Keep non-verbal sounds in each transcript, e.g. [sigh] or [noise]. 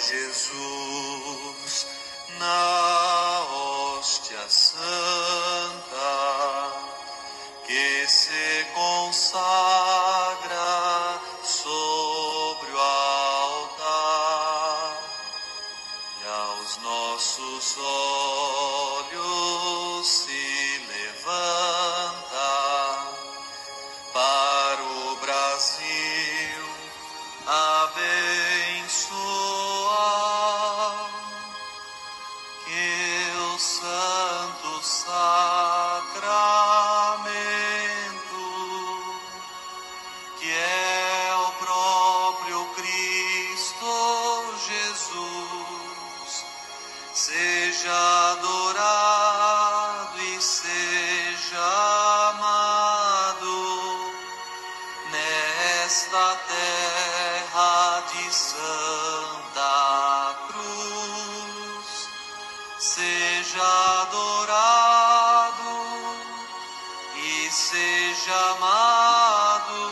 Jesus na hóstia santa Santa Cruz, seja adorado e seja amado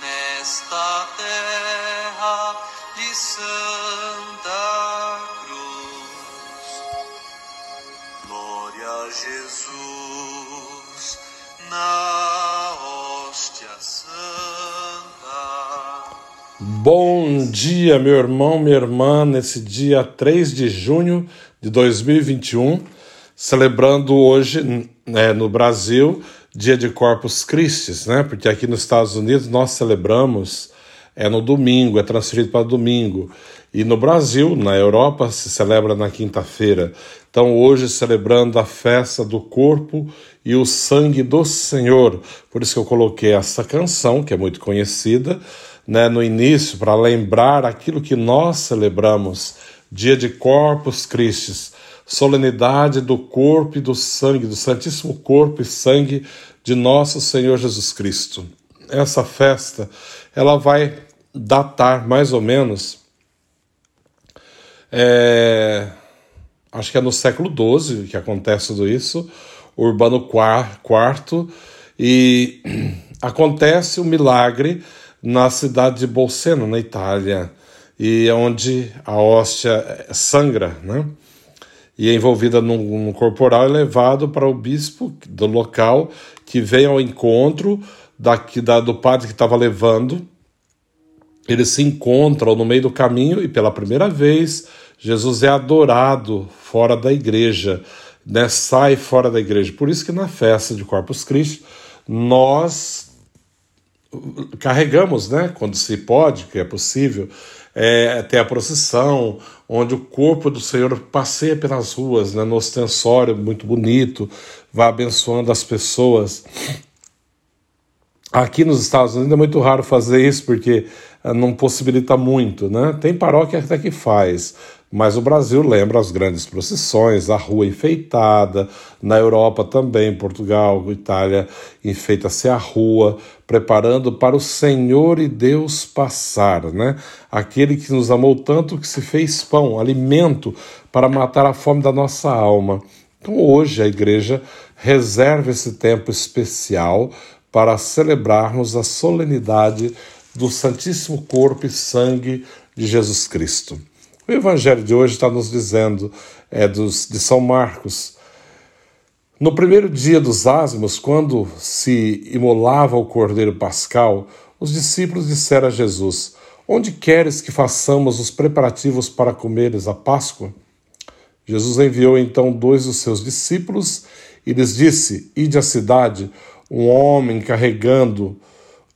nesta terra de Santa Cruz. Glória a Jesus Bom dia, meu irmão, minha irmã, nesse dia 3 de junho de 2021, celebrando hoje né, no Brasil, dia de Corpus Christi, né? Porque aqui nos Estados Unidos nós celebramos é no domingo, é transferido para domingo. E no Brasil, na Europa, se celebra na quinta-feira. Então, hoje, celebrando a festa do corpo e o sangue do Senhor. Por isso que eu coloquei essa canção, que é muito conhecida, né, no início, para lembrar aquilo que nós celebramos, dia de Corpus Christi, solenidade do corpo e do sangue, do Santíssimo Corpo e Sangue de nosso Senhor Jesus Cristo. Essa festa, ela vai datar mais ou menos, é, acho que é no século XII que acontece tudo isso, Urbano IV, e [clears throat] acontece o milagre na cidade de Bolseno, na Itália, e é onde a hóstia sangra, né? E é envolvida num, num corporal levado para o bispo do local que vem ao encontro daqui, da, do padre que estava levando. Eles se encontram no meio do caminho e pela primeira vez Jesus é adorado fora da igreja, né? sai fora da igreja. Por isso que na festa de Corpus Christi nós carregamos, né, quando se pode, que é possível, é, até a procissão, onde o corpo do Senhor passeia pelas ruas, né, no ostensório muito bonito, vai abençoando as pessoas. Aqui nos Estados Unidos é muito raro fazer isso porque não possibilita muito, né? Tem paróquia até que faz, mas o Brasil lembra as grandes procissões, a rua enfeitada, na Europa também, Portugal, Itália, enfeita-se a rua, preparando para o Senhor e Deus passar, né? Aquele que nos amou tanto que se fez pão, alimento para matar a fome da nossa alma. Então hoje a igreja reserva esse tempo especial para celebrarmos a solenidade do Santíssimo Corpo e Sangue de Jesus Cristo. O Evangelho de hoje está nos dizendo, é dos, de São Marcos, no primeiro dia dos ázimos, quando se imolava o cordeiro pascal, os discípulos disseram a Jesus: Onde queres que façamos os preparativos para comeres a Páscoa? Jesus enviou então dois dos seus discípulos e lhes disse: Ide à cidade, um homem carregando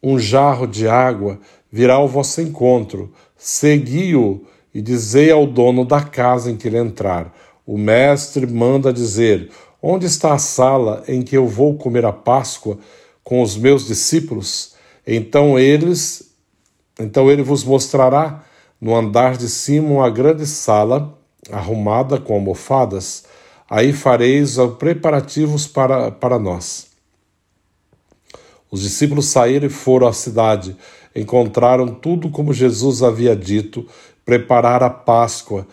um jarro de água virá ao vosso encontro, segui-o e dizei ao dono da casa em que ele entrar: O mestre manda dizer: Onde está a sala em que eu vou comer a Páscoa com os meus discípulos? Então eles, então ele vos mostrará no andar de cima uma grande sala arrumada com almofadas. Aí fareis os preparativos para, para nós. Os discípulos saíram e foram à cidade. Encontraram tudo como Jesus havia dito, preparar a Páscoa.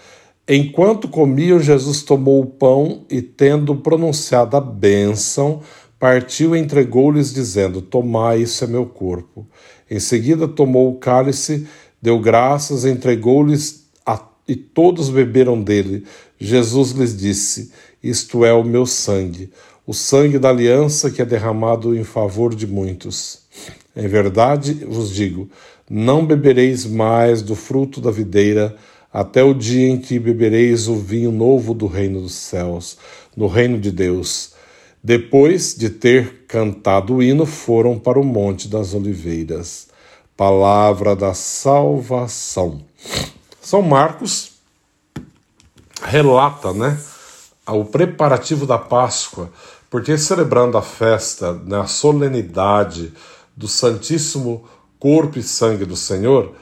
Enquanto comiam, Jesus tomou o pão e, tendo pronunciado a bênção, partiu e entregou-lhes, dizendo: Tomai, isso é meu corpo. Em seguida, tomou o cálice, deu graças, entregou-lhes e todos beberam dele. Jesus lhes disse: Isto é o meu sangue, o sangue da aliança que é derramado em favor de muitos. Em verdade vos digo: não bebereis mais do fruto da videira até o dia em que bebereis o vinho novo do reino dos céus, no reino de Deus. Depois de ter cantado o hino, foram para o Monte das Oliveiras. Palavra da salvação. São Marcos relata, né, o preparativo da Páscoa, porque celebrando a festa, né, a solenidade do Santíssimo Corpo e Sangue do Senhor,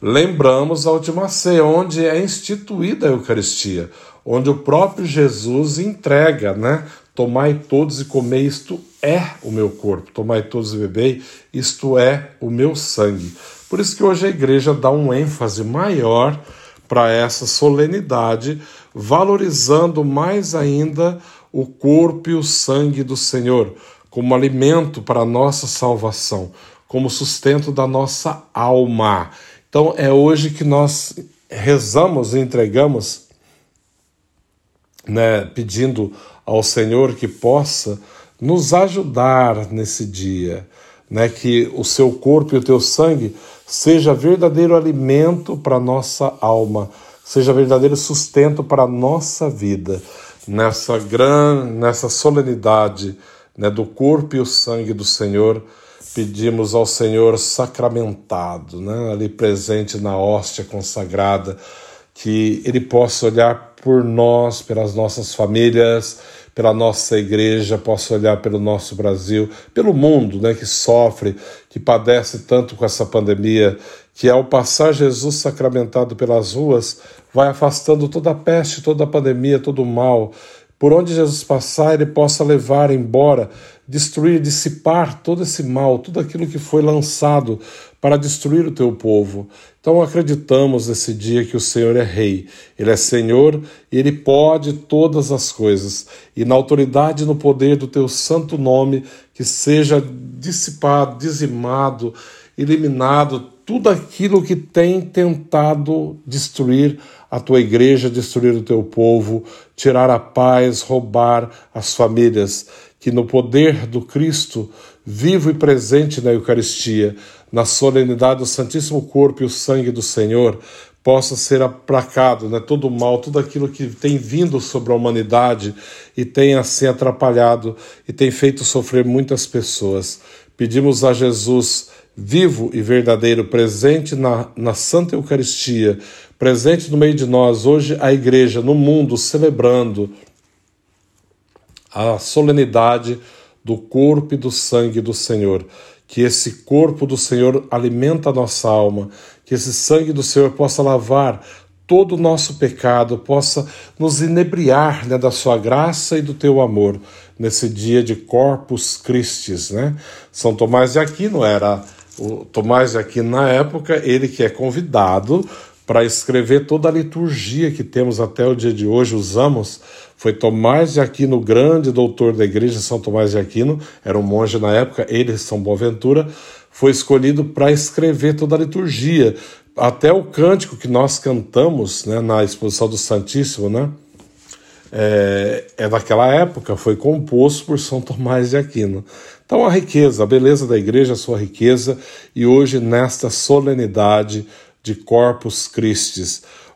lembramos a última ceia, onde é instituída a Eucaristia, onde o próprio Jesus entrega, né? Tomai todos e comei, isto é o meu corpo. Tomai todos e bebei, isto é o meu sangue. Por isso que hoje a igreja dá um ênfase maior para essa solenidade, valorizando mais ainda o corpo e o sangue do Senhor como alimento para a nossa salvação, como sustento da nossa alma. Então é hoje que nós rezamos e entregamos, né, pedindo ao Senhor que possa nos ajudar nesse dia, né, que o seu corpo e o teu sangue seja verdadeiro alimento para nossa alma, seja verdadeiro sustento para a nossa vida, nessa gran, nessa solenidade né, do corpo e o sangue do Senhor pedimos ao Senhor sacramentado, né, ali presente na hóstia consagrada, que Ele possa olhar por nós, pelas nossas famílias, pela nossa igreja, possa olhar pelo nosso Brasil, pelo mundo né, que sofre, que padece tanto com essa pandemia, que ao passar Jesus sacramentado pelas ruas, vai afastando toda a peste, toda a pandemia, todo o mal. Por onde Jesus passar, ele possa levar embora destruir, dissipar todo esse mal, tudo aquilo que foi lançado para destruir o teu povo. Então acreditamos nesse dia que o Senhor é Rei, Ele é Senhor e Ele pode todas as coisas. E na autoridade e no poder do teu santo nome, que seja dissipado, dizimado, eliminado tudo aquilo que tem tentado destruir a tua igreja, destruir o teu povo, tirar a paz, roubar as famílias que no poder do Cristo, vivo e presente na Eucaristia, na solenidade do Santíssimo Corpo e o sangue do Senhor, possa ser aplacado, né, todo o mal, tudo aquilo que tem vindo sobre a humanidade e tem assim atrapalhado e tem feito sofrer muitas pessoas. Pedimos a Jesus vivo e verdadeiro, presente na, na Santa Eucaristia, presente no meio de nós, hoje a Igreja, no mundo, celebrando a solenidade do corpo e do sangue do Senhor. Que esse corpo do Senhor alimenta a nossa alma, que esse sangue do Senhor possa lavar todo o nosso pecado, possa nos inebriar né, da sua graça e do teu amor nesse dia de Corpus Christi, né? São Tomás de Aquino era o Tomás de Aquino na época, ele que é convidado para escrever toda a liturgia que temos até o dia de hoje, usamos foi Tomás de Aquino, grande doutor da igreja São Tomás de Aquino, era um monge na época, ele, São Boaventura, foi escolhido para escrever toda a liturgia. Até o cântico que nós cantamos né, na exposição do Santíssimo, né, é, é daquela época, foi composto por São Tomás de Aquino. Então, a riqueza, a beleza da igreja, a sua riqueza, e hoje, nesta solenidade de Corpus Christi,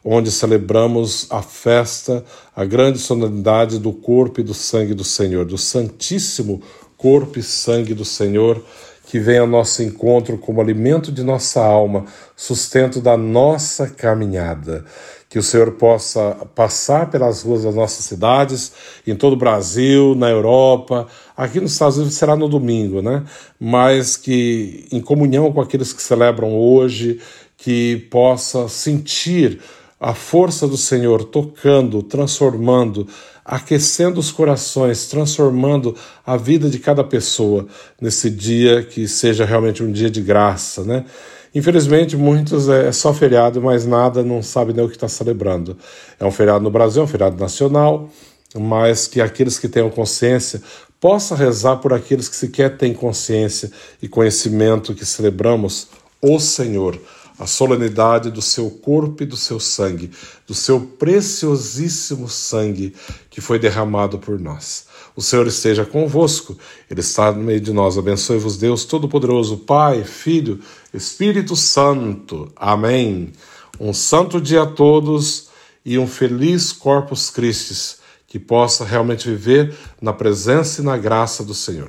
onde celebramos a festa, a grande solenidade do corpo e do sangue do Senhor, do Santíssimo corpo e sangue do Senhor, que vem ao nosso encontro como alimento de nossa alma, sustento da nossa caminhada. Que o Senhor possa passar pelas ruas das nossas cidades, em todo o Brasil, na Europa, aqui nos Estados Unidos será no domingo, né? Mas que em comunhão com aqueles que celebram hoje, que possa sentir a força do Senhor tocando, transformando, aquecendo os corações, transformando a vida de cada pessoa nesse dia que seja realmente um dia de graça, né? Infelizmente, muitos é só feriado, mas nada, não sabe nem o que está celebrando. É um feriado no Brasil, é um feriado nacional, mas que aqueles que tenham consciência possam rezar por aqueles que sequer têm consciência e conhecimento que celebramos o Senhor a solenidade do seu corpo e do seu sangue, do seu preciosíssimo sangue que foi derramado por nós. O Senhor esteja convosco, Ele está no meio de nós. Abençoe-vos, Deus Todo-Poderoso, Pai, Filho, Espírito Santo. Amém. Um santo dia a todos e um feliz Corpus Christi, que possa realmente viver na presença e na graça do Senhor.